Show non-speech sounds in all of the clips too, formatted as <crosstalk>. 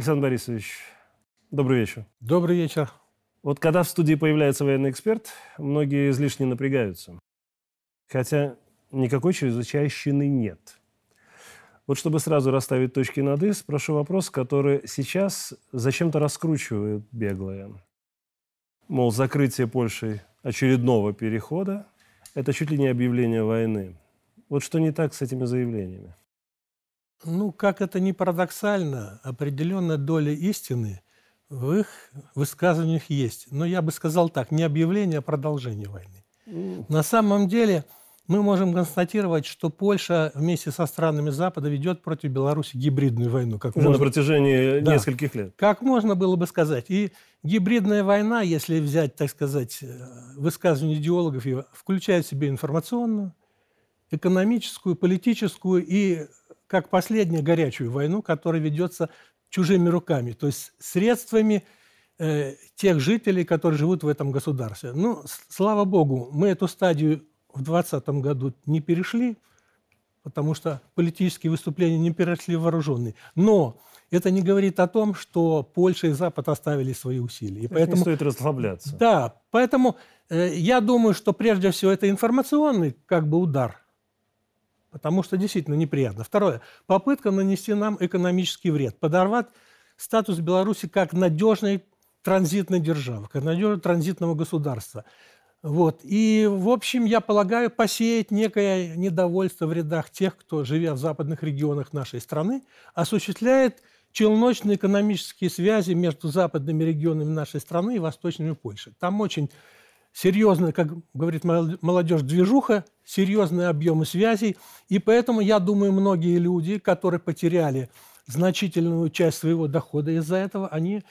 Александр Борисович, добрый вечер. Добрый вечер. Вот когда в студии появляется военный эксперт, многие излишне напрягаются. Хотя никакой чрезвычайщины нет. Вот чтобы сразу расставить точки над «и», спрошу вопрос, который сейчас зачем-то раскручивают беглые. Мол, закрытие Польшей очередного перехода – это чуть ли не объявление войны. Вот что не так с этими заявлениями? Ну, как это ни парадоксально, определенная доля истины в их высказываниях есть. Но я бы сказал так, не объявление, а продолжение войны. Mm. На самом деле мы можем констатировать, что Польша вместе со странами Запада ведет против Беларуси гибридную войну. Как Уже можно... на протяжении да. нескольких лет. Как можно было бы сказать. И гибридная война, если взять, так сказать, э, высказывания идеологов, включает в себя информационную, экономическую, политическую и, как последнюю, горячую войну, которая ведется чужими руками, то есть средствами э, тех жителей, которые живут в этом государстве. Ну, слава богу, мы эту стадию в 2020 году не перешли, потому что политические выступления не перешли в вооруженные. Но это не говорит о том, что Польша и Запад оставили свои усилия. И поэтому, не стоит расслабляться. Да, поэтому э, я думаю, что прежде всего это информационный как бы удар потому что действительно неприятно. Второе. Попытка нанести нам экономический вред, подорвать статус Беларуси как надежной транзитной державы, как надежного транзитного государства. Вот. И, в общем, я полагаю, посеять некое недовольство в рядах тех, кто, живя в западных регионах нашей страны, осуществляет челночные экономические связи между западными регионами нашей страны и восточными Польшей. Там очень серьезная, как говорит молодежь, движуха, серьезные объемы связей. И поэтому, я думаю, многие люди, которые потеряли значительную часть своего дохода из-за этого, они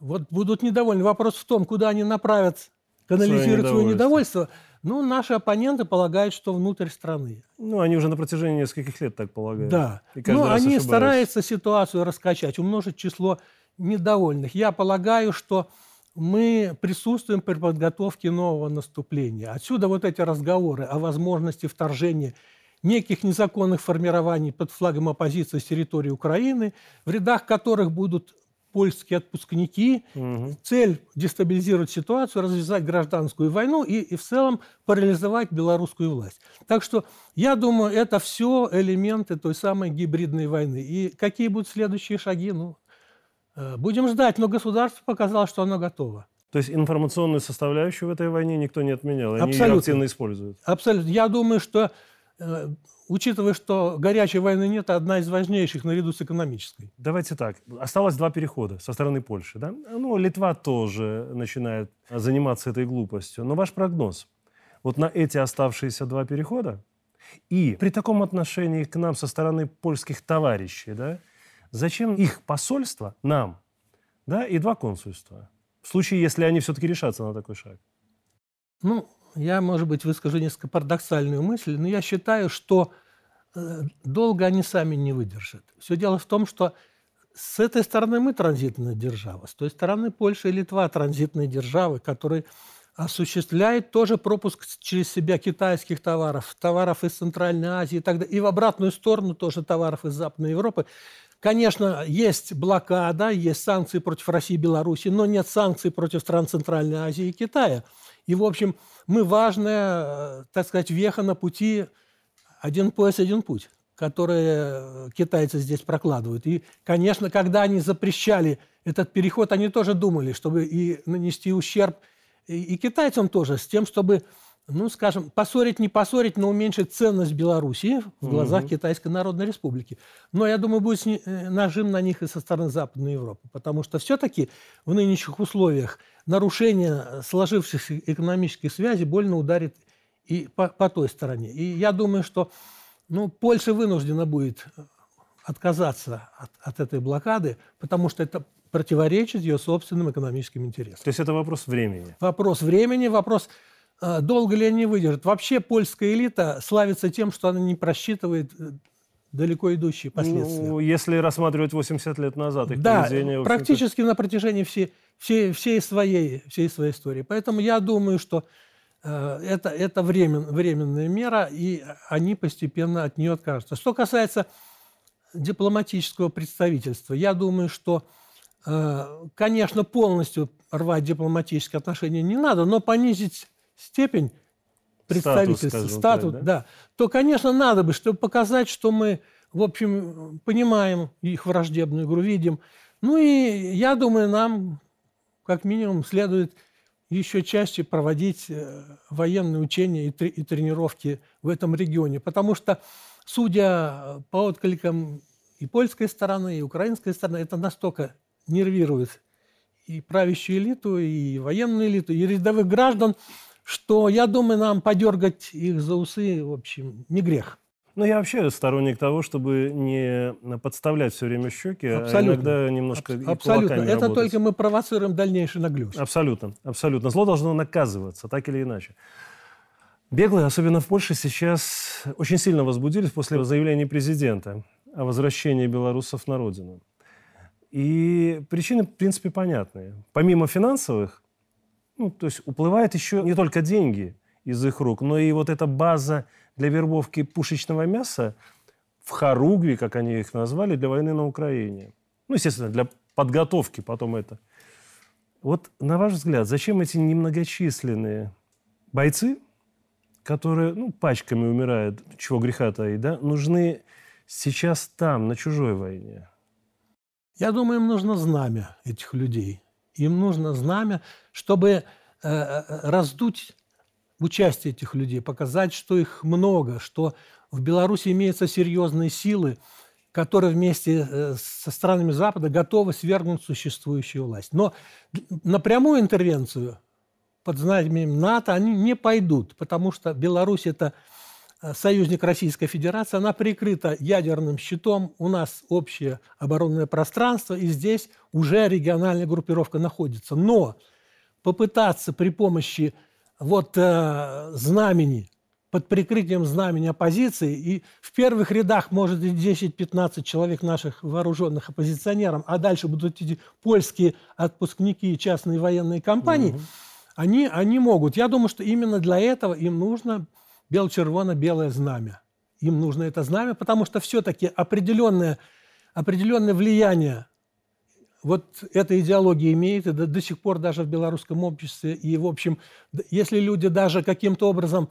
вот будут недовольны. Вопрос в том, куда они направят, канализируют свое недовольство. Ну, наши оппоненты полагают, что внутрь страны. Ну, они уже на протяжении нескольких лет так полагают. Да. Ну, они ошибаются. стараются ситуацию раскачать, умножить число недовольных. Я полагаю, что мы присутствуем при подготовке нового наступления. Отсюда вот эти разговоры о возможности вторжения неких незаконных формирований под флагом оппозиции с территории Украины, в рядах которых будут польские отпускники. Угу. Цель – дестабилизировать ситуацию, развязать гражданскую войну и, и в целом парализовать белорусскую власть. Так что я думаю, это все элементы той самой гибридной войны. И какие будут следующие шаги, ну, будем ждать, но государство показало, что оно готово. То есть информационную составляющую в этой войне никто не отменял, они Абсолютно. ее активно используют. Абсолютно. Я думаю, что, э, учитывая, что горячей войны нет, одна из важнейших наряду с экономической. Давайте так. Осталось два перехода со стороны Польши. Да? Ну, Литва тоже начинает заниматься этой глупостью. Но ваш прогноз вот на эти оставшиеся два перехода и при таком отношении к нам со стороны польских товарищей, да, Зачем их посольство нам, да, и два консульства? В случае, если они все-таки решатся на такой шаг. Ну, я, может быть, выскажу несколько парадоксальную мысль, но я считаю, что э, долго они сами не выдержат. Все дело в том, что с этой стороны мы транзитная держава, с той стороны Польша и Литва транзитные державы, которые осуществляют тоже пропуск через себя китайских товаров, товаров из Центральной Азии и так далее, и в обратную сторону тоже товаров из Западной Европы. Конечно, есть блокада, есть санкции против России и Беларуси, но нет санкций против стран Центральной Азии и Китая. И, в общем, мы важная, э, так сказать, веха на пути «один пояс, один путь», который китайцы здесь прокладывают. И, конечно, когда они запрещали этот переход, они тоже думали, чтобы и нанести ущерб и, и китайцам тоже, с тем, чтобы ну, скажем, поссорить, не поссорить, но уменьшить ценность Беларуси в глазах угу. Китайской Народной Республики. Но я думаю, будет э, нажим на них и со стороны Западной Европы, потому что все-таки в нынешних условиях нарушение сложившихся экономических связей больно ударит и по, по той стороне. И я думаю, что ну, Польша вынуждена будет отказаться от, от этой блокады, потому что это противоречит ее собственным экономическим интересам. То есть это вопрос времени? Вопрос времени, вопрос долго ли они выдержат? Вообще польская элита славится тем, что она не просчитывает э, далеко идущие последствия. Ну, если рассматривать 80 лет назад их да, поведение... практически на протяжении всей, всей, всей, своей, всей своей истории. Поэтому я думаю, что э, это, это времен, временная мера, и они постепенно от нее откажутся. Что касается дипломатического представительства, я думаю, что Э, конечно, полностью рвать дипломатические отношения не надо, но понизить степень представительства, статус, статус, так, да? да, то, конечно, надо бы, чтобы показать, что мы, в общем, понимаем их враждебную игру, видим. Ну и я думаю, нам, как минимум, следует еще чаще проводить э, военные учения и, и тренировки в этом регионе. Потому что, судя по откликам и польской стороны, и украинской стороны, это настолько нервирует и правящую элиту, и военную элиту, и рядовых граждан, что, я думаю, нам подергать их за усы, в общем, не грех. Ну, я вообще сторонник того, чтобы не подставлять все время щеки, а абсолютно. а иногда немножко Аб- Абсолютно. Это работать. только мы провоцируем дальнейший наглюш. Абсолютно. Абсолютно. Зло должно наказываться, так или иначе. Беглые, особенно в Польше, сейчас очень сильно возбудились после заявления президента о возвращении белорусов на родину. И причины, в принципе, понятные. Помимо финансовых, ну, то есть уплывают еще не только деньги из их рук, но и вот эта база для вербовки пушечного мяса в Харугве, как они их назвали, для войны на Украине. Ну, естественно, для подготовки потом это. Вот на ваш взгляд, зачем эти немногочисленные бойцы, которые ну, пачками умирают, чего греха таить, да, нужны сейчас там, на чужой войне? Я думаю, им нужно знамя этих людей. Им нужно знамя, чтобы э, э, раздуть участие этих людей, показать, что их много, что в Беларуси имеются серьезные силы, которые вместе э, со странами Запада готовы свергнуть существующую власть. Но на прямую интервенцию под знаменем НАТО они не пойдут, потому что Беларусь – это союзник Российской Федерации, она прикрыта ядерным щитом, у нас общее оборонное пространство, и здесь уже региональная группировка находится. Но попытаться при помощи вот э, знамени, под прикрытием знамени оппозиции, и в первых рядах может и 10-15 человек наших вооруженных оппозиционеров, а дальше будут эти польские отпускники и частные военные компании, угу. они, они могут. Я думаю, что именно для этого им нужно бело-червоно-белое знамя. Им нужно это знамя, потому что все-таки определенное, определенное влияние вот эта идеология имеет, и до, до сих пор даже в белорусском обществе. И, в общем, если люди даже каким-то образом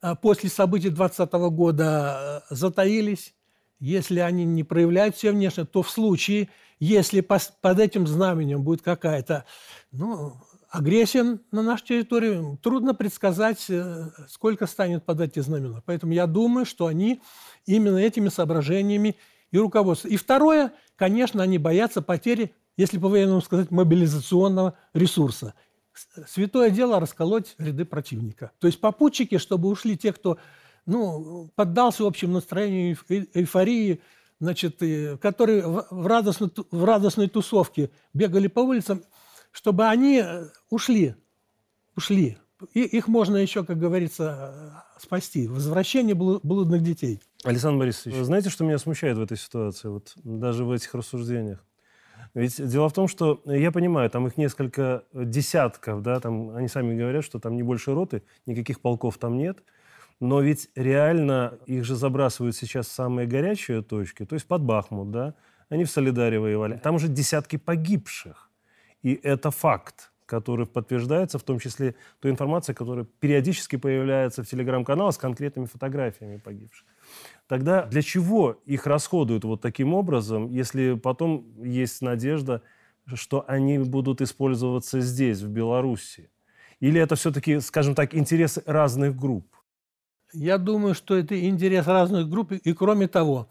а, после событий 2020 года а, затаились, если они не проявляют все внешне, то в случае, если под этим знаменем будет какая-то ну, агрессия на нашу территорию, трудно предсказать, э, сколько станет под эти знамена. Поэтому я думаю, что они именно этими соображениями и руководствуются. И второе, конечно, они боятся потери, если по-военному сказать, мобилизационного ресурса. Святое дело расколоть ряды противника. То есть попутчики, чтобы ушли те, кто ну, поддался общему настроению эйфории, значит, которые в радостной, в радостной тусовке бегали по улицам, чтобы они э, ушли, ушли. И их можно еще, как говорится, спасти. Возвращение блудных детей. Александр Борисович, вы знаете, что меня смущает в этой ситуации, вот даже в этих рассуждениях? Ведь дело в том, что я понимаю, там их несколько десятков, да, там они сами говорят, что там не больше роты, никаких полков там нет. Но ведь реально их же забрасывают сейчас в самые горячие точки, то есть под Бахмут, да, они в Солидаре воевали. Там уже десятки погибших. И это факт, который подтверждается, в том числе той информацией, которая периодически появляется в телеграм-каналах с конкретными фотографиями погибших. Тогда для чего их расходуют вот таким образом, если потом есть надежда, что они будут использоваться здесь, в Беларуси? Или это все-таки, скажем так, интересы разных групп? Я думаю, что это интерес разных групп. И кроме того,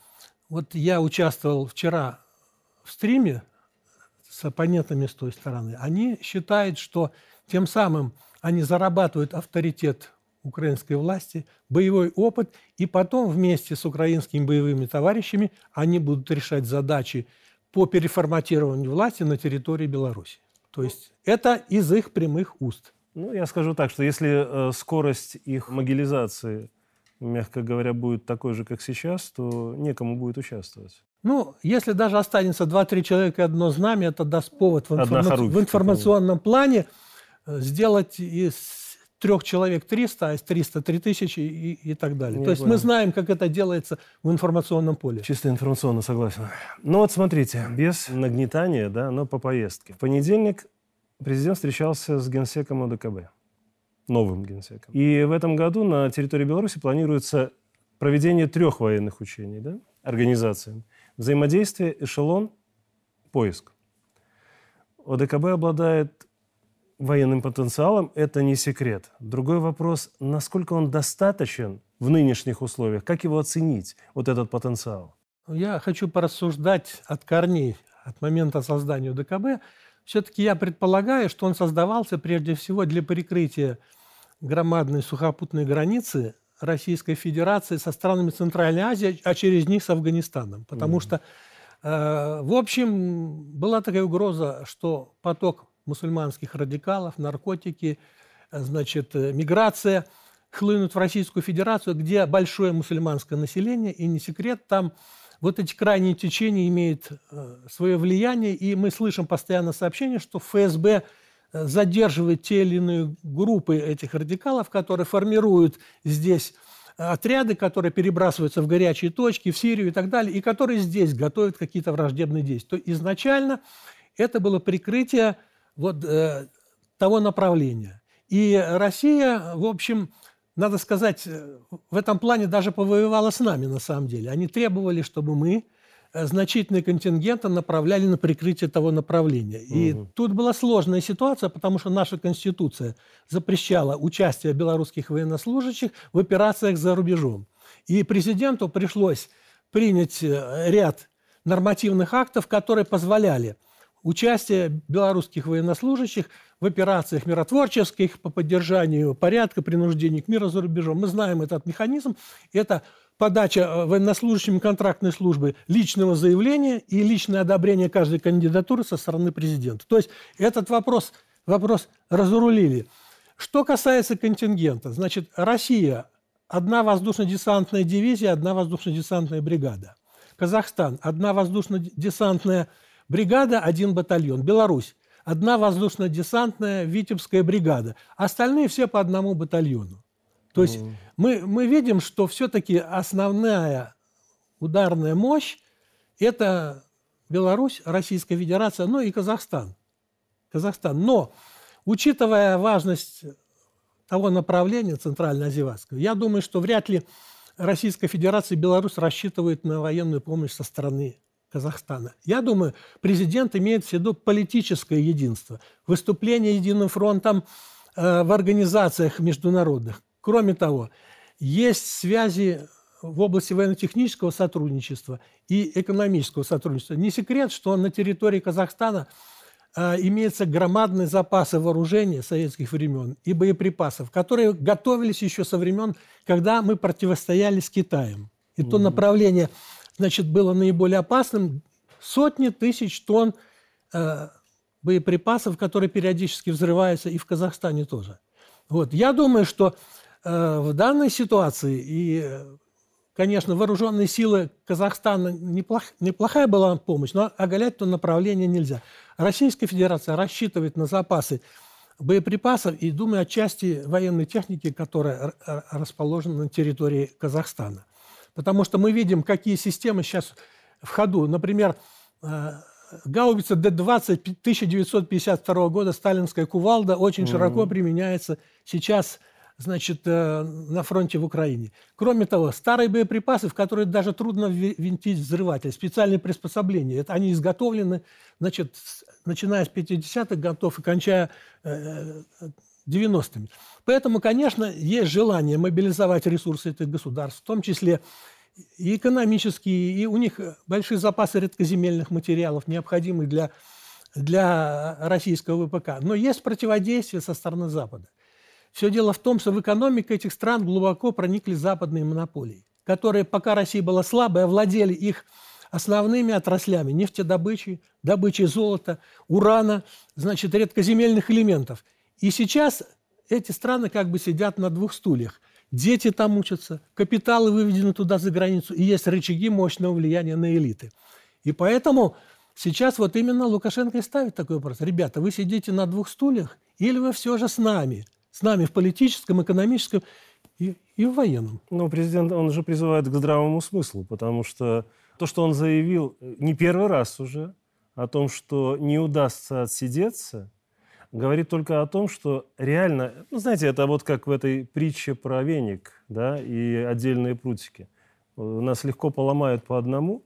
вот я участвовал вчера в стриме с оппонентами с той стороны, они считают, что тем самым они зарабатывают авторитет украинской власти, боевой опыт, и потом вместе с украинскими боевыми товарищами они будут решать задачи по переформатированию власти на территории Беларуси. То есть это из их прямых уст. Ну, я скажу так, что если э, скорость их могилизации, мягко говоря, будет такой же, как сейчас, то некому будет участвовать. Ну, если даже останется 2-3 человека и одно знамя, это даст повод в, информа... в информационном плане э, сделать из трех человек 300, а из 300 3000 и, и так далее. Я То есть понял. мы знаем, как это делается в информационном поле. Чисто информационно согласен. Ну вот смотрите, без нагнетания, да, но по поездке. В понедельник президент встречался с генсеком ОДКБ, новым генсеком. И в этом году на территории Беларуси планируется проведение трех военных учений, да, организациями. Взаимодействие, эшелон, поиск. ОДКБ обладает военным потенциалом, это не секрет. Другой вопрос, насколько он достаточен в нынешних условиях, как его оценить, вот этот потенциал? Я хочу порассуждать от корней, от момента создания ДКБ. Все-таки я предполагаю, что он создавался прежде всего для прикрытия громадной сухопутной границы Российской Федерации со странами Центральной Азии, а через них с Афганистаном. Потому Мгм. что, э, в общем, была такая угроза, что поток мусульманских радикалов, наркотики, э, значит, э, миграция хлынут в Российскую Федерацию, где большое мусульманское население, и не секрет, там вот эти крайние течения имеют э, свое влияние, и мы слышим постоянно сообщения, что ФСБ задерживает те или иные группы этих радикалов, которые формируют здесь отряды, которые перебрасываются в горячие точки, в Сирию и так далее, и которые здесь готовят какие-то враждебные действия. То изначально это было прикрытие вот э, того направления. И Россия, в общем, надо сказать, э, в этом плане даже повоевала с нами на самом деле. Они требовали, чтобы мы э, значительные контингенты направляли на прикрытие того направления. И Мгм. тут была сложная ситуация, потому что наша Конституция запрещала участие белорусских военнослужащих в операциях за рубежом. И президенту пришлось принять э, ряд нормативных актов, которые позволяли участие белорусских военнослужащих в операциях миротворческих по поддержанию порядка, принуждению к миру за рубежом. Мы знаем этот механизм. Это подача э, военнослужащими контрактной службы личного заявления и личное одобрение каждой кандидатуры со стороны президента. То есть этот вопрос, вопрос разрулили. Что касается контингента, значит, Россия – одна воздушно-десантная дивизия, одна воздушно-десантная бригада. Казахстан – одна воздушно-десантная бригада, один батальон. Беларусь – одна воздушно-десантная Витебская бригада. Остальные все по одному батальону. То есть мы, мы видим, что все-таки основная ударная мощь – это Беларусь, Российская Федерация, ну и Казахстан. Казахстан. Но, учитывая важность того направления центральноазиатского, я думаю, что вряд ли Российская Федерация и Беларусь рассчитывают на военную помощь со стороны Казахстана. Я думаю, президент имеет в виду политическое единство, выступление единым фронтом э, в организациях международных. Кроме того, есть связи в области военно-технического сотрудничества и экономического сотрудничества. Не секрет, что на территории Казахстана э, имеются громадные запасы вооружения советских времен и боеприпасов, которые готовились еще со времен, когда мы противостояли с Китаем. И то направление, значит, было наиболее опасным. Сотни тысяч тонн э, боеприпасов, которые периодически взрываются и в Казахстане тоже. Вот. Я думаю, что в данной ситуации и, э, конечно, вооруженные силы Казахстана неплох, неплохая была помощь, но оголять то направление нельзя. Российская Федерация рассчитывает на запасы боеприпасов и, думаю, отчасти военной техники, которая расположена на территории Казахстана. Потому что мы видим, какие системы сейчас в ходу. Например, э, гаубица Д-20 1952 года, сталинская кувалда, очень широко применяется сейчас значит, э, на фронте в Украине. Кроме того, старые боеприпасы, в которые даже трудно винтить взрыватель, специальные приспособления, это они изготовлены, значит, начиная с 50-х годов и кончая э, 90-ми. Поэтому, конечно, есть желание мобилизовать ресурсы этих государств, в том числе и экономические, и у них большие запасы редкоземельных материалов, необходимых для, для российского ВПК. Но есть противодействие со стороны Запада. Все дело в том, что в экономику этих стран глубоко проникли западные монополии, которые, пока Россия была слабой, овладели их основными отраслями нефтедобычи, добычей золота, урана, значит, редкоземельных элементов. И сейчас эти страны как бы сидят на двух стульях. Дети там учатся, капиталы выведены туда за границу, и есть рычаги мощного влияния на элиты. И поэтому сейчас вот именно Лукашенко и ставит такой вопрос. Ребята, вы сидите на двух стульях, или вы все же с нами? С нами в политическом, экономическом и, и в военном. Но президент, он же призывает к здравому смыслу, потому что то, что он заявил не первый раз уже, о том, что не удастся отсидеться, говорит только о том, что реально, ну, знаете, это вот как в этой притче про веник, да, и отдельные прутики. Нас легко поломают по одному,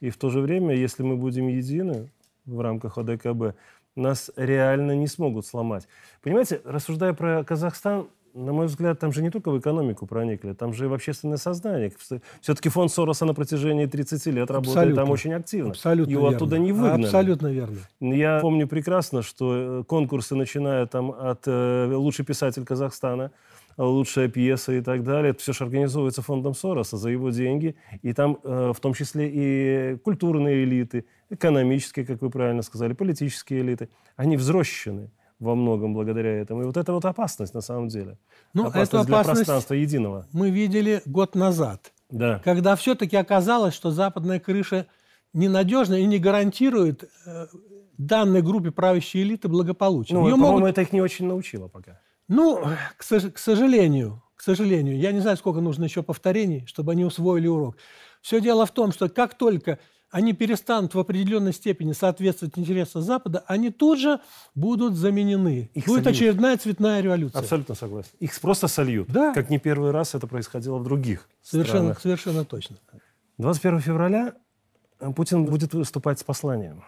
и в то же время, если мы будем едины в рамках ОДКБ, нас реально не смогут сломать. Понимаете, рассуждая про Казахстан, на мой взгляд, там же не только в экономику проникли, там же и в общественное сознание. Все-таки фонд Сороса на протяжении 30 лет работает Абсолютно. там очень активно. Абсолютно Его верно. оттуда не выгнали. Абсолютно верно. Я помню прекрасно, что э, конкурсы, начиная там от э, «Лучший писатель Казахстана», лучшая пьеса и так далее. Это все же организовывается фондом Сороса за его деньги. И там э, в том числе и культурные элиты, экономические, как вы правильно сказали, политические элиты. Они взрощены во многом благодаря этому. И вот это вот опасность на самом деле. Ну, опасность эту для пространства единого. Мы видели год назад, да. когда все-таки оказалось, что западная крыша ненадежна и не гарантирует э, данной группе правящей элиты благополучие. Ну, по-моему, могут... это их не очень научило пока. Ну, к, к сожалению, к сожалению, я не знаю, сколько нужно еще повторений, чтобы они усвоили урок. Все дело в том, что как только они перестанут в определенной степени соответствовать интересам Запада, они тут же будут заменены. Их Будет сольют. очередная цветная революция. Абсолютно согласен. Их просто сольют. Да. Как не первый раз это происходило в других совершенно, странах. Совершенно точно. 21 февраля Путин будет выступать с посланием.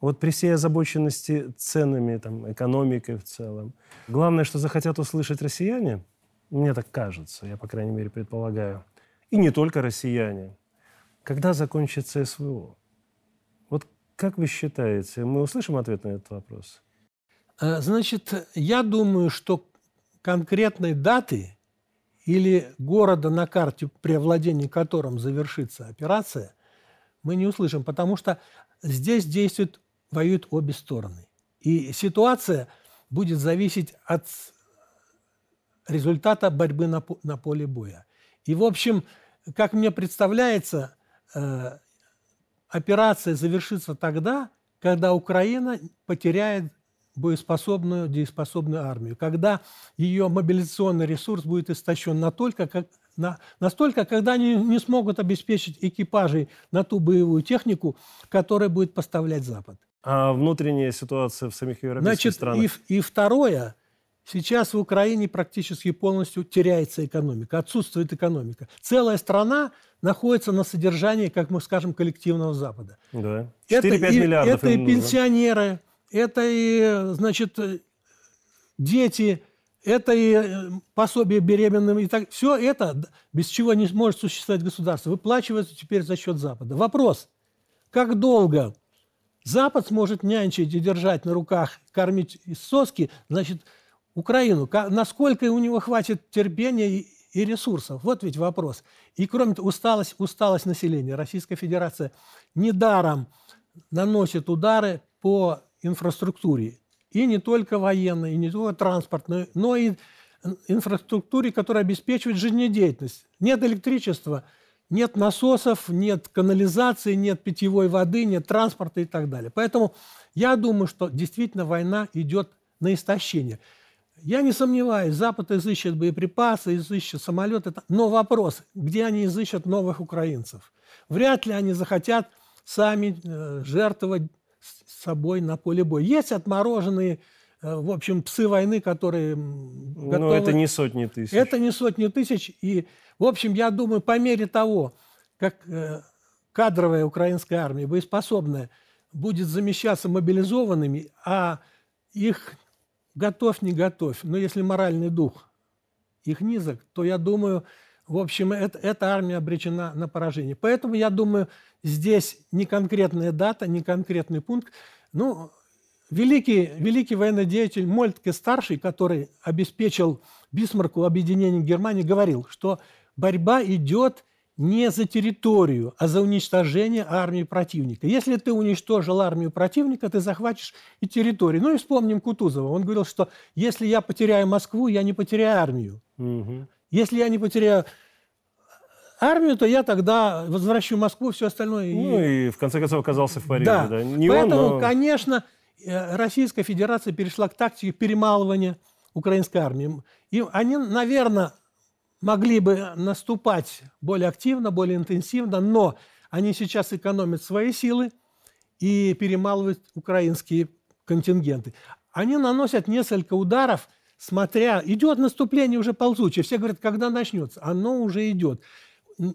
Вот при всей озабоченности ценами, там, экономикой в целом, главное, что захотят услышать россияне, мне так кажется, я, по крайней мере, предполагаю, и не только россияне, когда закончится СВО? Вот как вы считаете, мы услышим ответ на этот вопрос? Э, значит, я думаю, что конкретной даты или города на карте, при овладении которым завершится операция, мы не услышим, потому что здесь действует воюют обе стороны. И ситуация будет зависеть от результата борьбы на, на поле боя. И, в общем, как мне представляется, э, операция завершится тогда, когда Украина потеряет боеспособную, дееспособную армию, когда ее мобилизационный ресурс будет истощен настолько, как, на, настолько когда они не смогут обеспечить экипажей на ту боевую технику, которая будет поставлять Запад. А внутренняя ситуация в самих европейских Значит, странах? И, и второе, сейчас в Украине практически полностью теряется экономика, отсутствует экономика. Целая страна находится на содержании, как мы скажем, коллективного Запада. Да. 4-5 это миллиардов. Это и пенсионеры, это и, значит, дети, это и пособие беременным. И так, все это, без чего не может существовать государство, выплачивается теперь за счет Запада. Вопрос, как долго Запад сможет нянчить и держать на руках, кормить из соски, значит, Украину. Насколько у него хватит терпения и ресурсов? Вот ведь вопрос. И кроме того, усталость, усталость населения. Российская Федерация недаром наносит удары по инфраструктуре. И не только военной, и не только транспортной, но и инфраструктуре, которая обеспечивает жизнедеятельность. Нет электричества – нет насосов, нет канализации, нет питьевой воды, нет транспорта и так далее. Поэтому я думаю, что действительно война идет на истощение. Я не сомневаюсь, Запад изыщет боеприпасы, изыщет самолеты. Но вопрос, где они изыщут новых украинцев? Вряд ли они захотят сами э, жертвовать собой на поле боя. Есть отмороженные в общем, псы войны, которые готовы... Но это не сотни тысяч. Это не сотни тысяч. И, в общем, я думаю, по мере того, как э, кадровая украинская армия, боеспособная, будет замещаться мобилизованными, а их готов, не готов, но если моральный дух их низок, то я думаю, в общем, это, эта армия обречена на поражение. Поэтому я думаю, здесь не конкретная дата, не конкретный пункт. Ну, Великий, великий военный деятель Мольтке-старший, который обеспечил Бисмарку объединение Германии, говорил, что борьба идет не за территорию, а за уничтожение армии противника. Если ты уничтожил армию противника, ты захватишь и территорию. Ну и вспомним Кутузова. Он говорил, что если я потеряю Москву, я не потеряю армию. Угу. Если я не потеряю армию, то я тогда возвращу Москву, все остальное. Ну и, и в конце концов оказался в Париже. Да. да. Не Поэтому, он, но... конечно, Российская Федерация перешла к тактике перемалывания украинской армии. И они, наверное, могли бы наступать более активно, более интенсивно, но они сейчас экономят свои силы и перемалывают украинские контингенты. Они наносят несколько ударов, смотря... Идет наступление уже ползучее. Все говорят, когда начнется. Оно уже идет.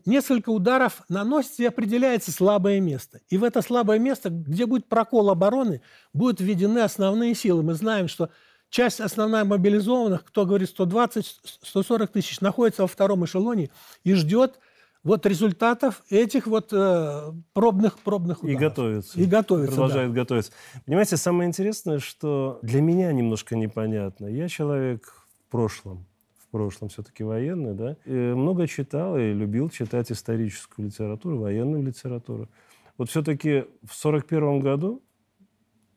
Несколько ударов наносится и определяется слабое место. И в это слабое место, где будет прокол обороны, будут введены основные силы. Мы знаем, что часть основная мобилизованных, кто говорит 120-140 тысяч, находится во втором эшелоне и ждет вот результатов этих вот э, пробных пробных ударов. И готовится. И готовится, Продолжает да. готовиться. Понимаете, самое интересное, что для меня немножко непонятно. Я человек в прошлом, прошлом все-таки военный, да, и много читал и любил читать историческую литературу, военную литературу. Вот все-таки в 41 году,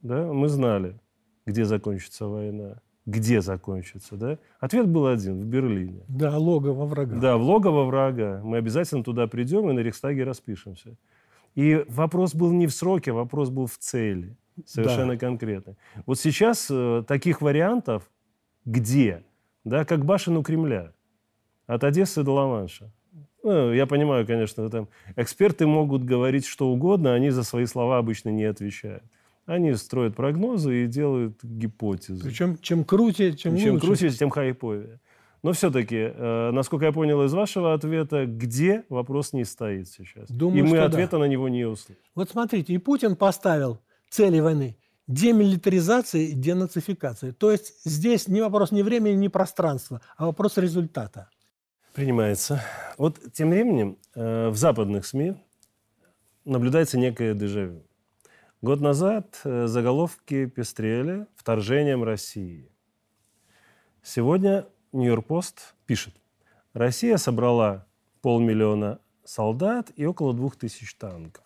да, мы знали, где закончится война, где закончится, да? Ответ был один, в Берлине. Да, логово врага. Да, в логово врага. Мы обязательно туда придем и на Рейхстаге распишемся. И вопрос был не в сроке, вопрос был в цели. Совершенно да. конкретно. Вот сейчас э, таких вариантов где? Да, как башен у Кремля. От Одессы до Ла-Манша. Ну, я понимаю, конечно, там эксперты могут говорить что угодно, они за свои слова обычно не отвечают. Они строят прогнозы и делают гипотезы. Причем чем круче, тем Чем лучше. круче, тем хайповее. Но все-таки, э, насколько я понял из вашего ответа, где вопрос не стоит сейчас. Думаю, и мы ответа да. на него не услышим. Вот смотрите, и Путин поставил цели войны демилитаризация и денацификация. То есть здесь не вопрос ни времени, ни пространства, а вопрос результата. Принимается. Вот тем временем э, в западных СМИ наблюдается некое дежавю. Год назад э, заголовки пестрели вторжением России. Сегодня Нью-Йорк-Пост пишет, Россия собрала полмиллиона солдат и около двух тысяч танков.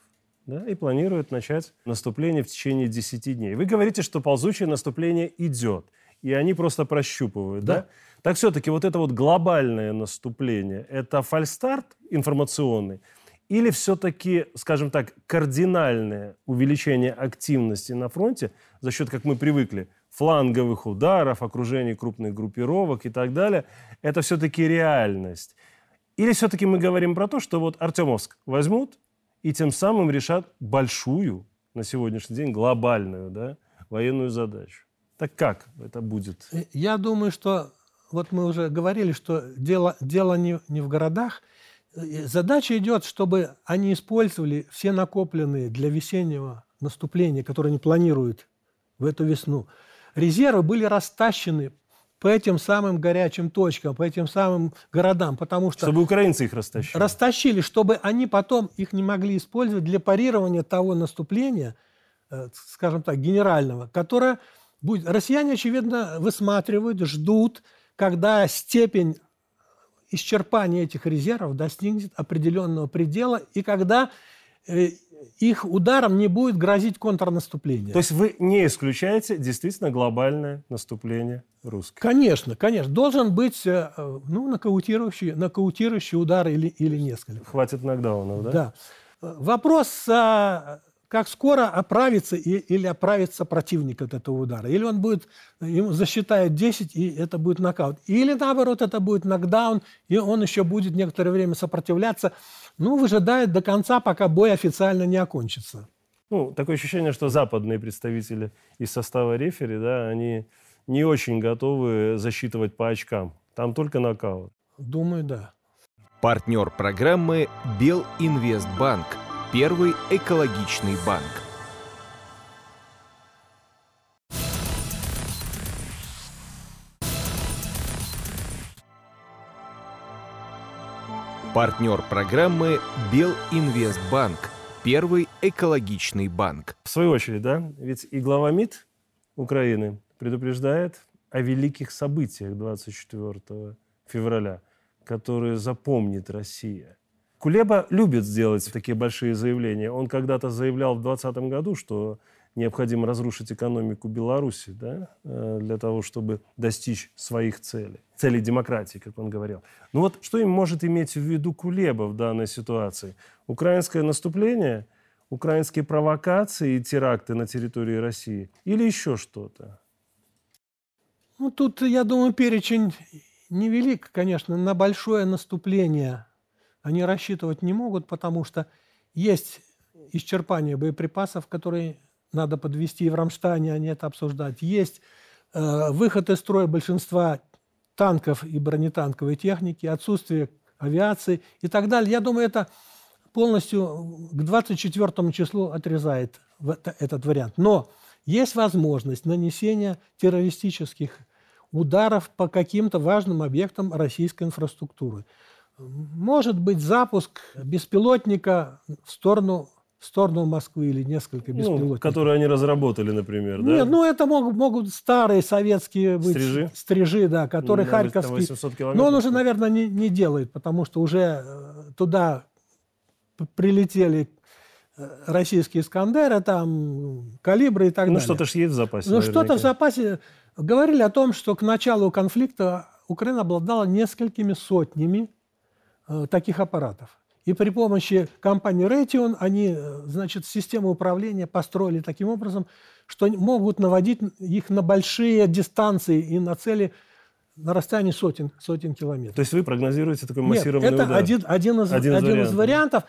Да, и планирует начать наступление в течение 10 дней. Вы говорите, что ползучее наступление идет, и они просто прощупывают. Да. Да? Так все-таки вот это вот глобальное наступление, это фальстарт информационный – или все-таки, скажем так, кардинальное увеличение активности на фронте за счет, как мы привыкли, фланговых ударов, окружения крупных группировок и так далее, это все-таки реальность? Или все-таки мы говорим про то, что вот Артемовск возьмут и тем самым решат большую, на сегодняшний день, глобальную да, военную задачу? Так как это будет? Я думаю, что вот мы уже говорили, что дело, дело не, не в городах, Задача идет, чтобы они использовали все накопленные для весеннего наступления, которые они планируют в эту весну, резервы были растащены по этим самым горячим точкам, по этим самым городам, потому что... Чтобы украинцы их растащили. Растащили, чтобы они потом их не могли использовать для парирования того наступления, э, скажем так, генерального, которое будет... Россияне, очевидно, высматривают, ждут, когда степень исчерпание этих резервов достигнет определенного предела, и когда э, их ударом не будет грозить контрнаступление. То есть вы не исключаете действительно глобальное наступление русских? Конечно, конечно. Должен быть э, ну, нокаутирующий, нокаутирующий удар или, или несколько. Хватит нокдаунов, да? Да. Вопрос а, как скоро оправится и, или оправится противник от этого удара. Или он будет, ему засчитает 10, и это будет нокаут. Или наоборот, это будет нокдаун, и он еще будет некоторое время сопротивляться, ну, выжидает до конца, пока бой официально не окончится. Ну, такое ощущение, что западные представители из состава рефери, да, они не очень готовы засчитывать по очкам. Там только нокаут. Думаю, да. Партнер программы Белинвестбанк – Первый экологичный банк. Партнер программы Белинвестбанк. Первый экологичный банк. В свою очередь, да, ведь и глава МИД Украины предупреждает о великих событиях 24 февраля, которые запомнит Россия. Кулеба любит сделать такие большие заявления. Он когда-то заявлял в 2020 году, что необходимо разрушить экономику Беларуси да, э, для того, чтобы достичь своих целей. Целей демократии, как он говорил. Ну вот что им может иметь в виду Кулеба в данной ситуации? Украинское наступление, украинские провокации и теракты на территории России или еще что-то? Ну, тут, я думаю, перечень невелик, конечно, на большое наступление они рассчитывать не могут, потому что есть исчерпание боеприпасов, которые надо подвести в Рамштане, они это обсуждать. Есть э, выход из строя большинства танков и бронетанковой техники, отсутствие авиации и так далее. Я думаю, это полностью к 24 числу отрезает этот вариант. Но есть возможность нанесения террористических ударов по каким-то важным объектам российской инфраструктуры. Может быть запуск беспилотника в сторону в сторону Москвы или несколько ну, беспилотников. Ну, которые они разработали, например, да? Нет, ну это могут, могут старые советские быть стрижи, стрижи да, которые ну, харьковские. Но он уже, наверное, не, не делает, потому что уже э, туда прилетели э, российские Искандеры, там калибры и так ну, далее. Ну что-то же есть в запасе. Ну что-то в запасе. Говорили о том, что к началу конфликта Украина обладала несколькими сотнями таких аппаратов. И при помощи компании Raytheon они, э, значит, систему управления построили таким образом, что могут наводить их на большие дистанции и на цели на расстоянии сотен, сотен километров. То есть вы прогнозируете такой массированный Нет, это удар? Один, один, из, один, из, один вариантов. из вариантов,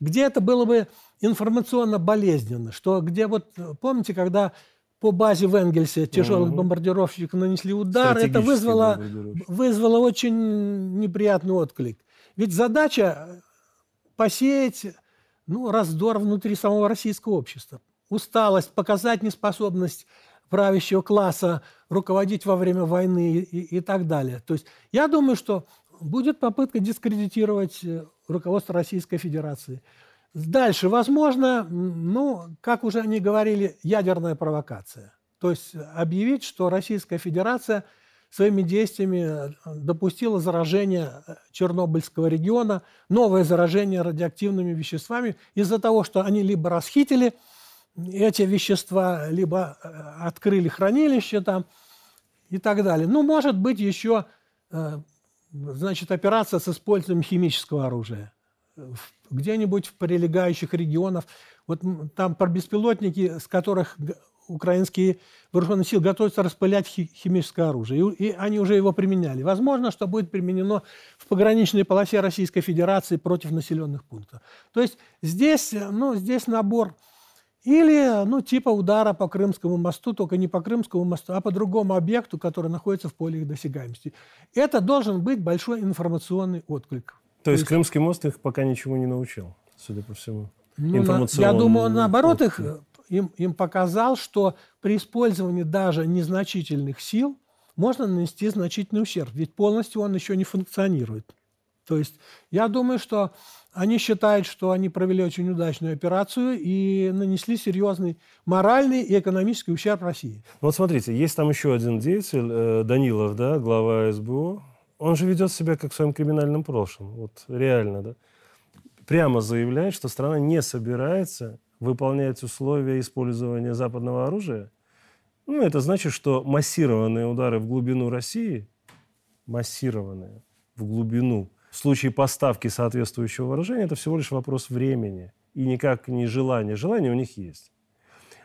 где это было бы информационно болезненно. Что где вот, помните, когда по базе в Энгельсе тяжелых угу. бомбардировщиков нанесли удар, это вызвало, вызвало очень неприятный отклик. Ведь задача посеять ну, раздор внутри самого российского общества. Усталость, показать неспособность правящего класса руководить во время войны и, и так далее. То есть я думаю, что будет попытка дискредитировать э, руководство Российской Федерации. Дальше, возможно, ну, как уже они говорили, ядерная провокация. То есть объявить, что Российская Федерация – своими действиями э, допустила заражение э, Чернобыльского региона, новое заражение радиоактивными веществами из-за того, что они либо расхитили эти вещества, либо э, открыли хранилище там и так далее. Ну, может быть, еще значит, операция с использованием химического оружия где-нибудь в прилегающих регионах. Вот там про беспилотники, с которых украинские вооруженные силы готовятся распылять химическое оружие. И, и они уже его применяли. Возможно, что будет применено в пограничной полосе Российской Федерации против населенных пунктов. То есть здесь, ну, здесь набор или ну, типа удара по Крымскому мосту, только не по Крымскому мосту, а по другому объекту, который находится в поле их досягаемости. Это должен быть большой информационный отклик. То, То есть, есть Крымский мост их пока ничего не научил, судя по всему? Ну, я думаю, наоборот, их им, им показал, что при использовании даже незначительных сил можно нанести значительный ущерб, ведь полностью он еще не функционирует. То есть я думаю, что они считают, что они провели очень удачную операцию и нанесли серьезный моральный и экономический ущерб России. Вот смотрите, есть там еще один деятель, э, Данилов, да, глава СБУ. Он же ведет себя как в своем криминальном прошлом. Вот реально, да. Прямо заявляет, что страна не собирается выполнять условия использования западного оружия, ну, это значит, что массированные удары в глубину России, массированные в глубину, в случае поставки соответствующего вооружения, это всего лишь вопрос времени и никак не желания. Желание у них есть.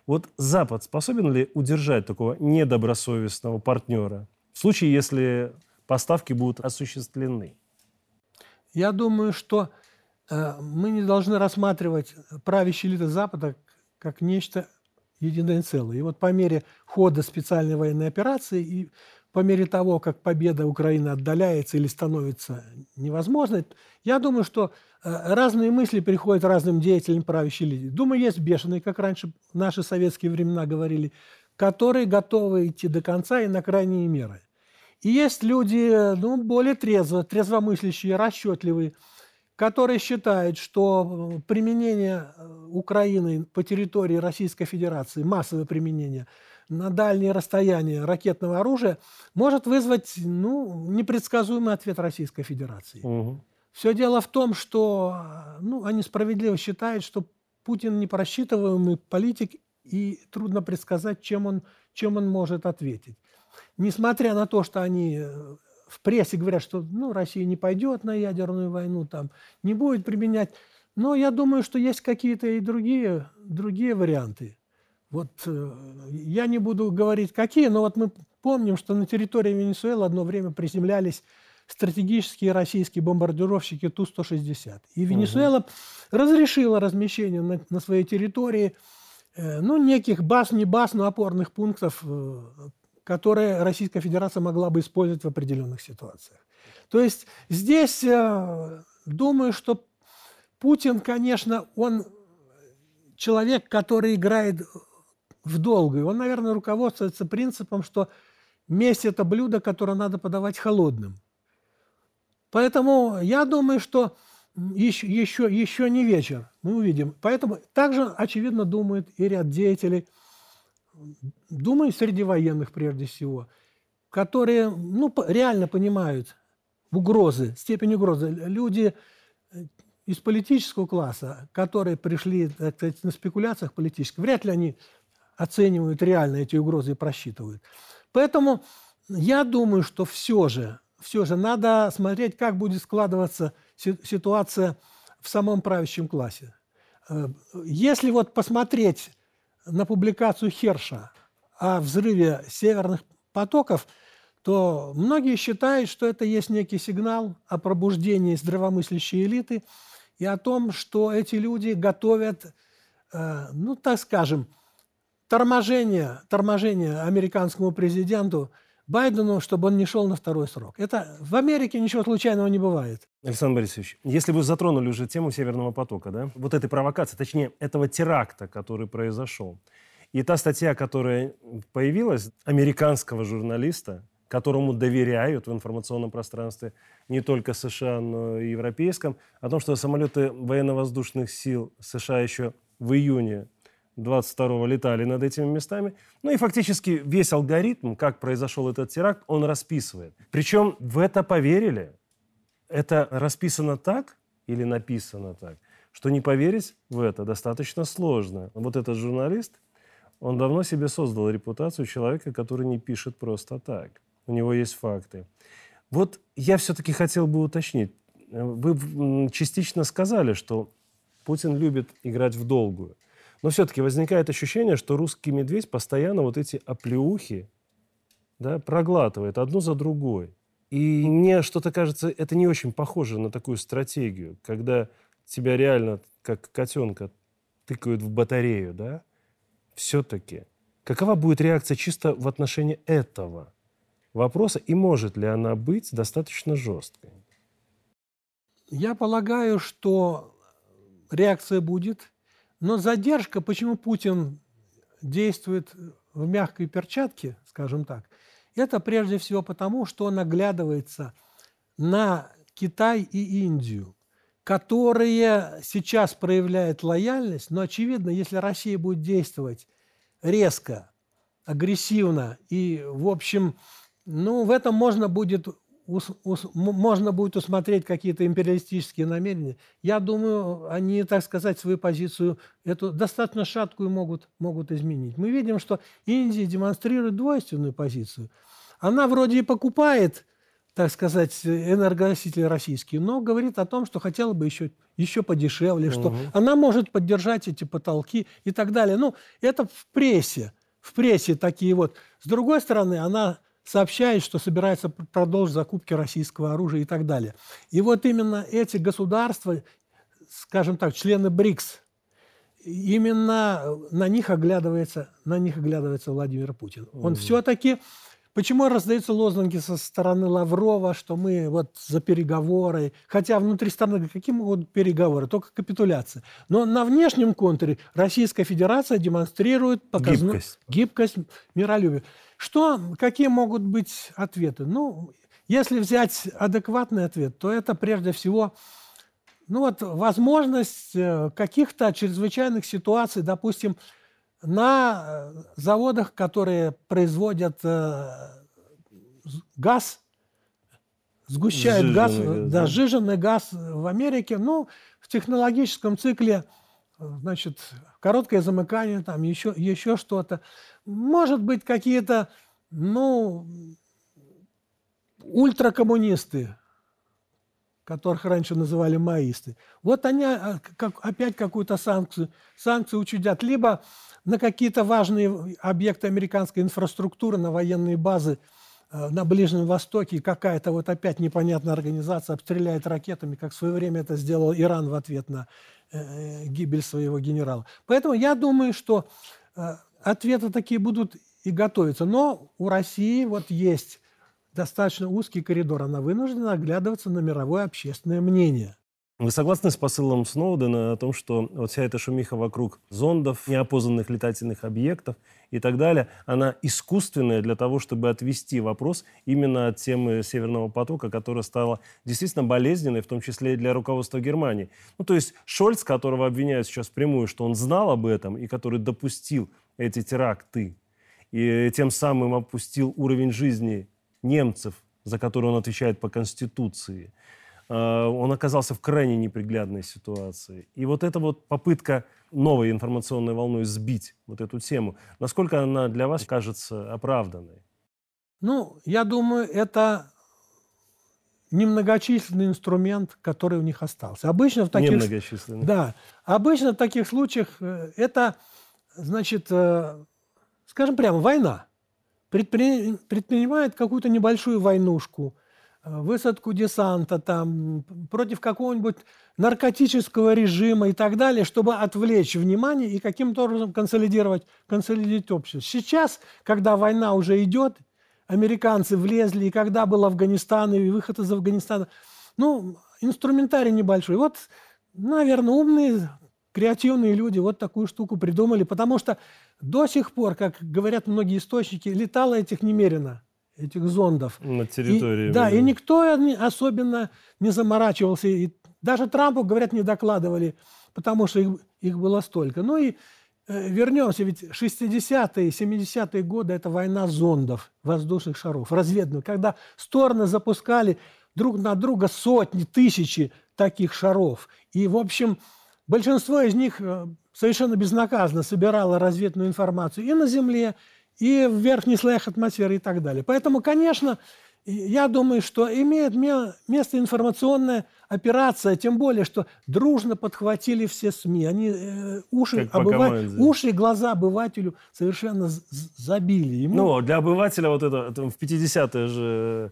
Вот Запад способен ли удержать такого недобросовестного партнера в случае, если поставки будут осуществлены? Я думаю, что Э, мы не должны рассматривать правящие элиты Запада как нечто единое целое. И вот по мере хода специальной военной операции и по мере того, как победа Украины отдаляется или становится невозможной, я думаю, что э, разные мысли приходят разным деятелям правящей элиты. Думаю, есть бешеные, как раньше наши советские времена говорили, которые готовы идти до конца и на крайние меры. И есть люди ну, более трезво, трезвомыслящие, расчетливые, который считает, что э, применение э, Украины по территории Российской Федерации, массовое применение на дальние расстояния ракетного оружия может вызвать ну, непредсказуемый ответ Российской Федерации. Угу. Все дело в том, что э, ну, они справедливо считают, что Путин непросчитываемый политик, и трудно предсказать, чем он, чем он может ответить. Несмотря на то, что они в прессе говорят, что ну, Россия не пойдет на ядерную войну, там, не будет применять. Но я думаю, что есть какие-то и другие, другие варианты. Вот э, я не буду говорить, какие, но вот мы помним, что на территории Венесуэлы одно время приземлялись стратегические российские бомбардировщики Ту-160. И Венесуэла угу. разрешила размещение на, на своей территории э, ну, неких баз, не баз, но опорных пунктов, э, которые Российская Федерация могла бы использовать в определенных ситуациях. То есть здесь, э, думаю, что Путин, конечно, он человек, который играет в долгую. Он, наверное, руководствуется принципом, что месть – это блюдо, которое надо подавать холодным. Поэтому я думаю, что еще, еще, еще не вечер, мы увидим. Поэтому также, очевидно, думает и ряд деятелей, думаю, среди военных прежде всего, которые ну, реально понимают угрозы, степень угрозы. Люди э, из политического класса, которые пришли так сказать, на спекуляциях политических, вряд ли они оценивают реально эти угрозы и просчитывают. Поэтому я думаю, что все же, все же надо смотреть, как будет складываться ситуация в самом правящем классе. Э, если вот посмотреть на публикацию Херша о взрыве северных потоков, то многие считают, что это есть некий сигнал о пробуждении здравомыслящей элиты и о том, что эти люди готовят, э, ну, так скажем, торможение, торможение американскому президенту Байдену, чтобы он не шел на второй срок. Это в Америке ничего случайного не бывает. Александр Борисович, если вы затронули уже тему Северного потока, да, вот этой провокации, точнее, этого теракта, который произошел, и та статья, которая появилась, американского журналиста, которому доверяют в информационном пространстве не только США, но и европейском, о том, что самолеты военно-воздушных сил США еще в июне 22-го летали над этими местами. Ну и фактически весь алгоритм, как произошел этот теракт, он расписывает. Причем в это поверили. Это расписано так или написано так, что не поверить в это достаточно сложно. Вот этот журналист, он давно себе создал репутацию человека, который не пишет просто так. У него есть факты. Вот я все-таки хотел бы уточнить. Вы частично сказали, что Путин любит играть в долгую. Но все-таки возникает ощущение, что русский медведь постоянно вот эти оплеухи да, проглатывает одну за другой. И мне что-то кажется, это не очень похоже на такую стратегию, когда тебя реально, как котенка, тыкают в батарею, да? Все-таки. Какова будет реакция чисто в отношении этого вопроса, и может ли она быть достаточно жесткой? Я полагаю, что реакция будет, но задержка, почему Путин действует в мягкой перчатке, скажем так, это прежде всего потому, что он оглядывается на Китай и Индию, которые сейчас проявляют лояльность, но очевидно, если Россия будет действовать резко, агрессивно и, в общем, ну, в этом можно будет ус, ус, можно будет усмотреть какие-то империалистические намерения. Я думаю, они, так сказать, свою позицию эту достаточно шаткую могут, могут изменить. Мы видим, что Индия демонстрирует двойственную позицию. Она вроде и покупает, так сказать, энергоносители российские, но говорит о том, что хотела бы еще, еще подешевле, угу. что она может поддержать эти потолки и так далее. Ну, это в прессе. В прессе такие вот. С другой стороны, она сообщает, что собирается продолжить закупки российского оружия и так далее. И вот именно эти государства, скажем так, члены БРИКС, именно на них оглядывается, на них оглядывается Владимир Путин. Он mm все-таки Почему раздаются лозунги со стороны Лаврова, что мы вот за переговоры, хотя внутри страны какие могут переговоры, только капитуляция. Но на внешнем контуре Российская Федерация демонстрирует показную гибкость, гибкость миролюбие. Что, какие могут быть ответы? Ну, если взять адекватный ответ, то это прежде всего ну вот, возможность э, каких-то чрезвычайных ситуаций, допустим, на э, заводах, которые производят э, газ, сгущают жиженый газ, газ, да, жиженный газ в Америке, ну, в технологическом цикле, значит, короткое замыкание, там еще, еще что-то. Может быть, какие-то, ну, ультракоммунисты, которых раньше называли маисты. Вот они а, как, опять какую-то санкцию, санкцию учудят. Либо на какие-то важные объекты американской инфраструктуры, на военные базы э, на Ближнем Востоке какая-то вот опять непонятная организация обстреляет ракетами, как в свое время это сделал Иран в ответ на гибель своего генерала. Поэтому я думаю, что э, ответы такие будут и готовиться. Но у России вот есть достаточно узкий коридор. Она вынуждена оглядываться на мировое общественное мнение. Вы согласны с посылом Сноудена о том, что вот вся эта шумиха вокруг зондов, неопознанных летательных объектов и так далее, она искусственная для того, чтобы отвести вопрос именно от темы Северного потока, которая стала действительно болезненной, в том числе и для руководства Германии. Ну, то есть Шольц, которого обвиняют сейчас прямую, что он знал об этом и который допустил эти теракты, и тем самым опустил уровень жизни немцев, за который он отвечает по Конституции – он оказался в крайне неприглядной ситуации. И вот эта вот попытка новой информационной волной сбить вот эту тему, насколько она для вас кажется оправданной? Ну, я думаю, это немногочисленный инструмент, который у них остался. Обычно в таких, Немногочисленный. Да. Обычно в таких случаях э, это, значит, э, скажем прямо, война. Предпри... Предпринимает какую-то небольшую войнушку – высадку десанта там, против какого-нибудь наркотического режима и так далее, чтобы отвлечь внимание и каким-то образом консолидировать, консолидировать общество. Сейчас, когда война уже идет, американцы влезли, и когда был Афганистан, и выход из Афганистана, ну, инструментарий небольшой. Вот, наверное, умные, креативные люди вот такую штуку придумали, потому что до сих пор, как говорят многие источники, летало этих немерено – этих зондов. На территории. И, да, и никто особенно не заморачивался. И даже Трампу, говорят, не докладывали, потому что их, их было столько. Ну и э, вернемся, ведь 60-е, 70-е годы – это война зондов, воздушных шаров, разведных, когда стороны запускали друг на друга сотни, тысячи таких шаров. И, в общем, большинство из них э, совершенно безнаказанно собирало разведную информацию и на Земле, и в верхних слоях атмосферы и так далее. Поэтому, конечно, я думаю, что имеет место информационная операция, тем более, что дружно подхватили все СМИ. Они э, уши, обыва... уши и глаза обывателю совершенно забили. Ему... Ну, для обывателя вот это, это в 50-е же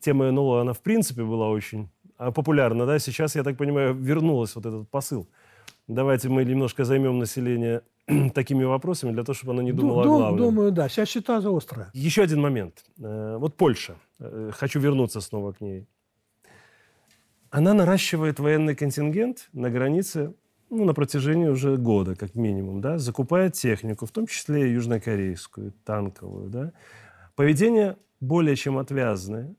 тема НЛО, она в принципе была очень а, популярна. Да? Сейчас, я так понимаю, вернулась вот этот посыл. Давайте мы немножко займем население <clears throat> такими вопросами, для того, чтобы оно не думало Дум, о главном. Думаю, да. Сейчас ситуация острая. Еще один момент. Э, вот Польша. Э, хочу вернуться снова к ней. Она наращивает военный контингент на границе ну, на протяжении уже года, как минимум, да, закупает технику, в том числе и южнокорейскую, танковую, да. Поведение более чем отвязное.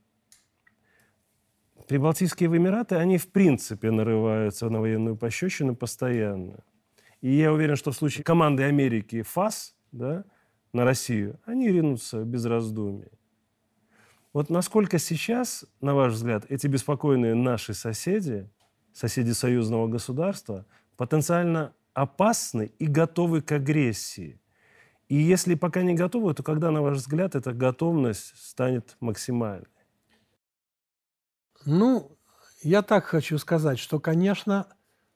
Прибалтийские Эмираты, они в принципе нарываются на военную пощечину постоянно. И я уверен, что в случае команды Америки ФАС да, на Россию, они ринутся без раздумий. Вот насколько сейчас, на ваш взгляд, эти беспокойные наши соседи, соседи союзного государства, потенциально опасны и готовы к агрессии? И если пока не готовы, то когда, на ваш взгляд, эта готовность станет максимальной? Ну, я так хочу сказать, что, конечно,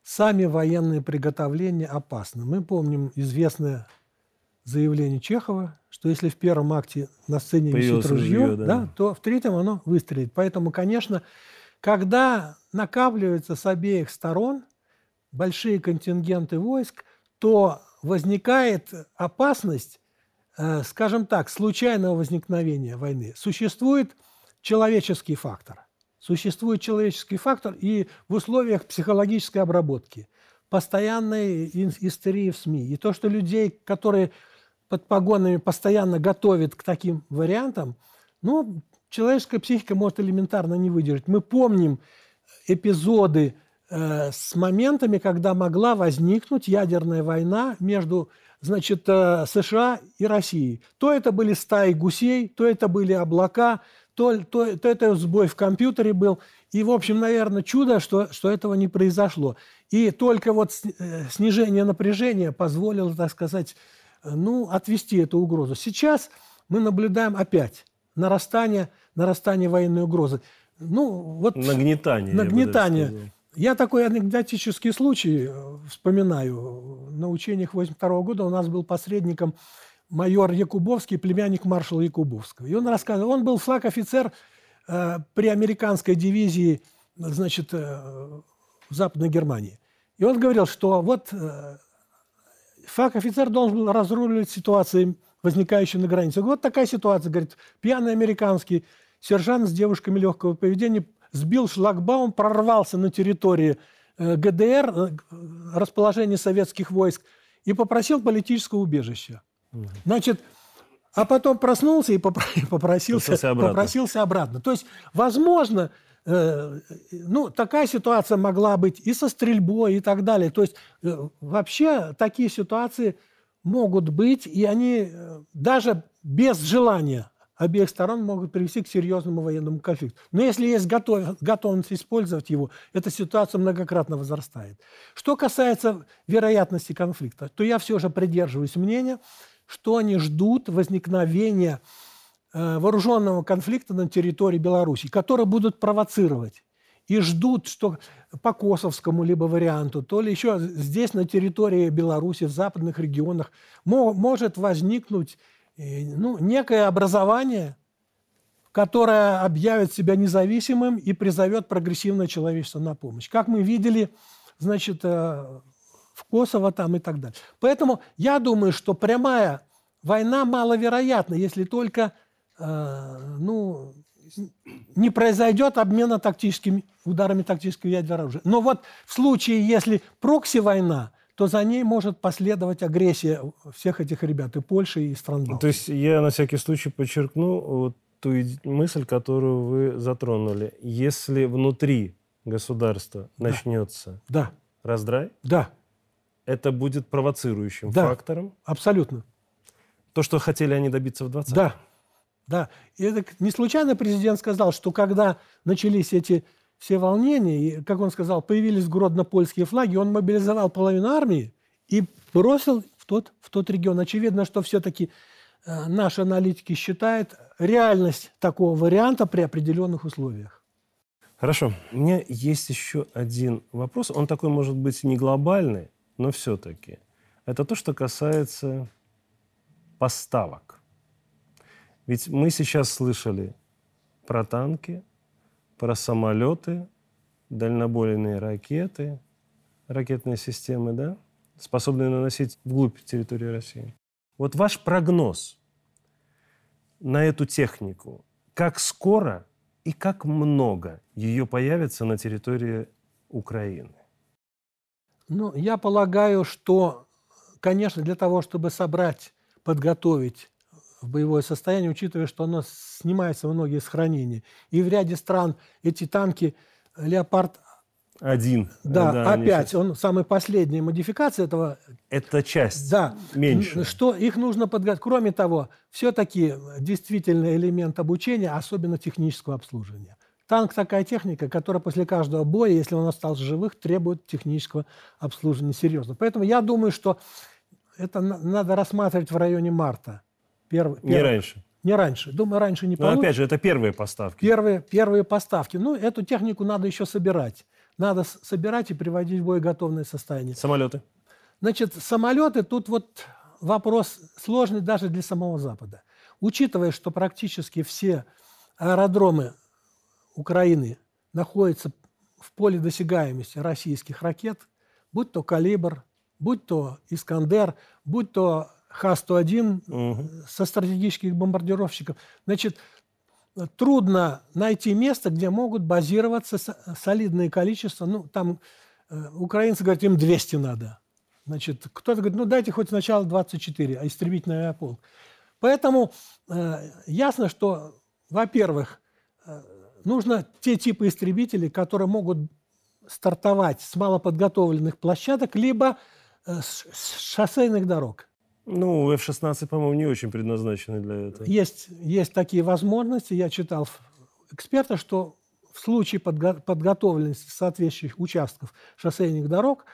сами военные приготовления опасны. Мы помним известное заявление Чехова, что если в первом акте на сцене Появилось висит ружье, ружье да. Да, то в третьем оно выстрелит. Поэтому, конечно, когда накапливается с обеих сторон большие контингенты войск, то возникает опасность, э, скажем так, случайного возникновения войны. Существует человеческий фактор – Существует человеческий фактор и в условиях психологической обработки, постоянной истерии в СМИ. И то, что людей, которые под погонами постоянно готовят к таким вариантам, ну, человеческая психика может элементарно не выдержать. Мы помним эпизоды э, с моментами, когда могла возникнуть ядерная война между значит, э, США и Россией. То это были стаи гусей, то это были облака, то, то, то это сбой в компьютере был. И, в общем, наверное, чудо, что, что этого не произошло. И только вот э, снижение напряжения позволило, так сказать, э, ну, отвести эту угрозу. Сейчас мы наблюдаем опять нарастание, нарастание военной угрозы. Ну, вот Нагнетание. Нагнетание. Я, я такой анекдотический случай э, вспоминаю. На учениях 82 года у нас был посредником майор Якубовский, племянник маршала Якубовского. И он рассказывал, он был флаг-офицер э, при американской дивизии, значит, э, в Западной Германии. И он говорил, что вот э, флаг-офицер должен был разруливать ситуации, возникающие на границе. Вот такая ситуация, говорит, пьяный американский сержант с девушками легкого поведения сбил шлагбаум, прорвался на территории э, ГДР, э, расположение советских войск, и попросил политического убежища. Значит, а потом проснулся и <laughs> попросился, обратно. попросился обратно. То есть, возможно, э, ну, такая ситуация могла быть и со стрельбой и так далее. То есть, вообще такие ситуации могут быть, и они даже без желания обеих сторон могут привести к серьезному военному конфликту. Но если есть готов, готовность использовать его, эта ситуация многократно возрастает. Что касается вероятности конфликта, то я все же придерживаюсь мнения, что они ждут возникновения э, вооруженного конфликта на территории Беларуси, который будут провоцировать. И ждут, что по косовскому либо варианту, то ли еще здесь, на территории Беларуси, в западных регионах, может возникнуть ну, некое образование, которое объявит себя независимым и призовет прогрессивное человечество на помощь. Как мы видели, значит, э, в Косово там и так далее. Поэтому я думаю, что прямая война маловероятна, если только э, ну, не произойдет обмена тактическими ударами тактического ядерного оружия. Но вот в случае, если прокси-война – то за ней может последовать агрессия всех этих ребят, и Польши, и стран Балтии. То есть я на всякий случай подчеркну вот ту мысль, которую вы затронули. Если внутри государства да. начнется да. раздрай, да. Это будет провоцирующим да. фактором. Абсолютно. То, что хотели они добиться в 20 Да. Да. И это не случайно президент сказал, что когда начались эти все волнения, и, как он сказал, появились гродно-польские флаги, он мобилизовал половину армии и бросил в тот, в тот регион. Очевидно, что все-таки э, наши аналитики считают реальность такого варианта при определенных условиях. Хорошо. У меня есть еще один вопрос. Он такой, может быть, не глобальный, но все-таки. Это то, что касается поставок. Ведь мы сейчас слышали про танки, про самолеты, дальнобойные ракеты, ракетные системы, да, способные наносить вглубь территории России. Вот ваш прогноз на эту технику, как скоро и как много ее появится на территории Украины? Ну, я полагаю, что, конечно, для того, чтобы собрать, подготовить в боевое состояние, учитывая, что оно снимается многие из хранения. И в ряде стран эти танки «Леопард» один. Да, да опять, он самая последняя модификация этого. Это часть. Да. Меньше. Что их нужно подготовить. Кроме того, все-таки действительно элемент обучения, особенно технического обслуживания. Танк такая техника, которая после каждого боя, если он остался живых, требует технического обслуживания серьезно. Поэтому я думаю, что это надо рассматривать в районе марта. Перв, не раньше. Не раньше. Думаю, раньше не получится. Но опять же, это первые поставки. Первые, первые поставки. Ну, эту технику надо еще собирать. Надо собирать и приводить в боеготовное состояние. Самолеты? Значит, самолеты, тут вот вопрос сложный даже для самого Запада. Учитывая, что практически все аэродромы Украины находятся в поле досягаемости российских ракет, будь то «Калибр», будь то «Искандер», будь то Х-101 угу. со стратегических бомбардировщиков. Значит, трудно найти место, где могут базироваться солидное количество. Ну, там э, украинцы говорят, им 200 надо. Значит, кто-то говорит, ну дайте хоть сначала 24, а истребительный авиаполк. Поэтому э, ясно, что, во-первых, э, нужно те типы истребителей, которые могут стартовать с малоподготовленных площадок, либо э, с шоссейных дорог. Ну, F-16, по-моему, не очень предназначены для этого. Есть, есть такие возможности. Я читал эксперта, что в случае подго- подготовленности соответствующих участков шоссейных дорог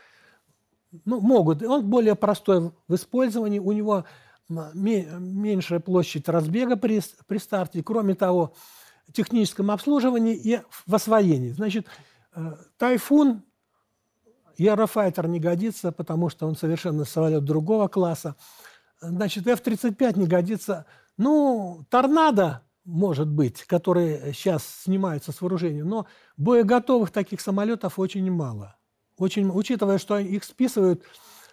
ну, могут. Он более простой в использовании, у него меньшая площадь разбега при, при старте. Кроме того, техническом обслуживании и в освоении. Значит, э, «Тайфун» Eurofighter не годится, потому что он совершенно самолет другого класса. Значит, F-35 не годится. Ну, «Торнадо» может быть, которые сейчас снимаются с вооружения, но боеготовых таких самолетов очень мало. Очень, учитывая, что их списывают,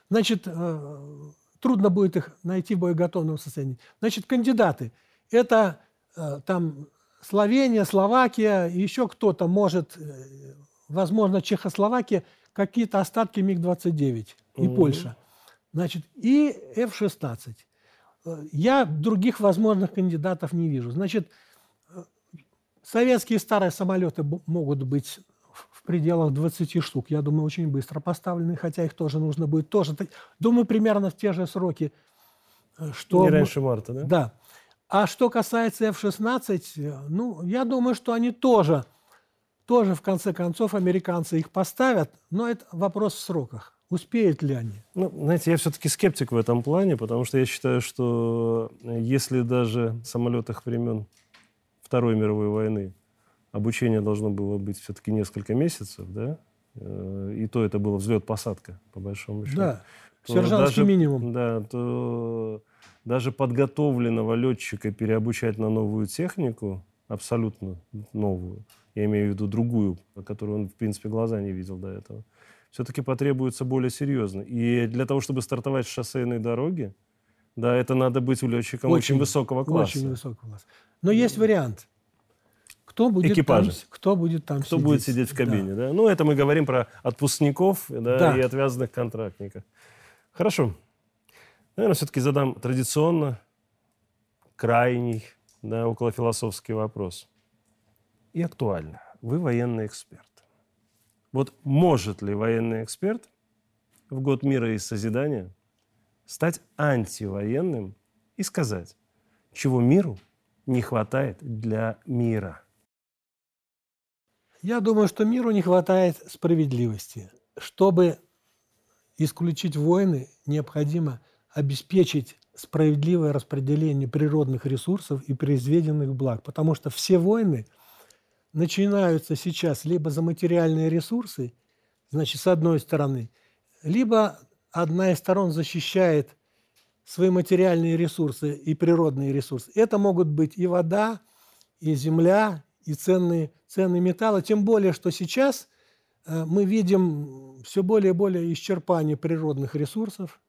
значит, э, трудно будет их найти в боеготовном состоянии. Значит, кандидаты – это э, там Словения, Словакия, еще кто-то может, э, возможно, Чехословакия, какие-то остатки МиГ-29 и угу. Польша. Значит, и F-16. Я других возможных кандидатов не вижу. Значит, советские старые самолеты могут быть в пределах 20 штук. Я думаю, очень быстро поставлены, хотя их тоже нужно будет тоже. Думаю, примерно в те же сроки. Э, что Не раньше марта, да? Да. А что касается F-16, э, ну, я думаю, что они тоже, тоже в конце концов американцы их поставят, но это вопрос в сроках. Успеют ли они? Ну, знаете, я все-таки скептик в этом плане, потому что я считаю, что э, если даже в самолетах времен Второй мировой войны обучение должно было быть все-таки несколько месяцев, да, э, и то это было взлет-посадка, по большому счету. Да, сержантский даже, минимум. Да, то даже подготовленного летчика переобучать на новую технику, абсолютно новую, я имею в виду другую, которую он, в принципе, глаза не видел до этого, все-таки потребуется более серьезно. И для того, чтобы стартовать с шоссейной дороги, да, это надо быть летчиком очень, очень высокого класса. Очень высокого класса. Но есть вариант. Кто будет Экипажи. там, кто будет там кто сидеть? будет сидеть в кабине, да. да? Ну, это мы говорим про отпускников да, да. и отвязанных контрактников. Хорошо. Наверное, все-таки задам традиционно крайний, да, околофилософский вопрос. И актуально. Вы военный эксперт. Вот может ли военный эксперт в год мира и созидания стать антивоенным и сказать, чего миру не хватает для мира? Я думаю, что миру не хватает справедливости. Чтобы исключить войны, необходимо обеспечить справедливое распределение природных ресурсов и произведенных благ. Потому что все войны – начинаются сейчас либо за материальные ресурсы, значит, с одной стороны, либо одна из сторон защищает свои материальные ресурсы и природные ресурсы. Это могут быть и вода, и земля, и ценные, ценные металлы. Тем более, что сейчас э, мы видим все более и более исчерпание природных ресурсов.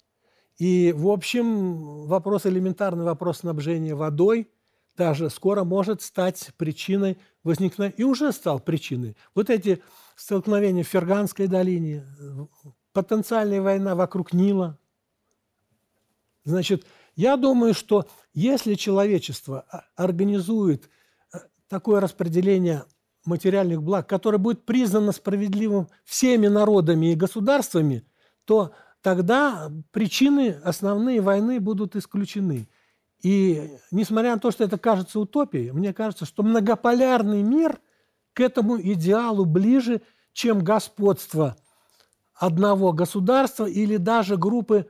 И, в общем, вопрос элементарный вопрос снабжения водой даже скоро может стать причиной возникновения, и уже стал причиной. Вот эти столкновения в Ферганской долине, потенциальная война вокруг Нила. Значит, я думаю, что если человечество организует э, такое распределение материальных благ, которое будет признано справедливым всеми народами и государствами, то тогда причины основные войны будут исключены. И несмотря на то, что это кажется утопией, мне кажется, что многополярный мир к этому идеалу ближе, чем господство одного государства или даже группы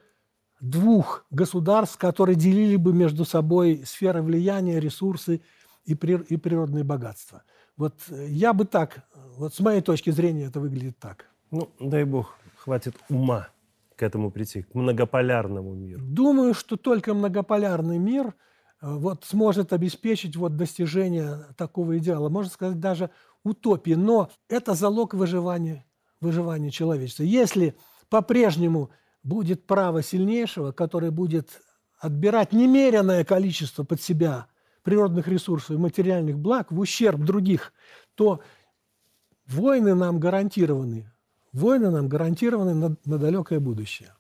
двух государств, которые делили бы между собой сферы влияния, ресурсы и, природные богатства. Вот я бы так, вот с моей точки зрения это выглядит так. Ну, дай бог, хватит ума к этому прийти, к многополярному миру? Думаю, что только многополярный мир э, вот, сможет обеспечить вот, достижение такого идеала. Можно сказать, даже утопии. Но это залог выживания, выживания человечества. Если по-прежнему будет право сильнейшего, который будет отбирать немеренное количество под себя природных ресурсов и материальных благ в ущерб других, то войны нам гарантированы, Войны нам гарантированы на, на далекое будущее.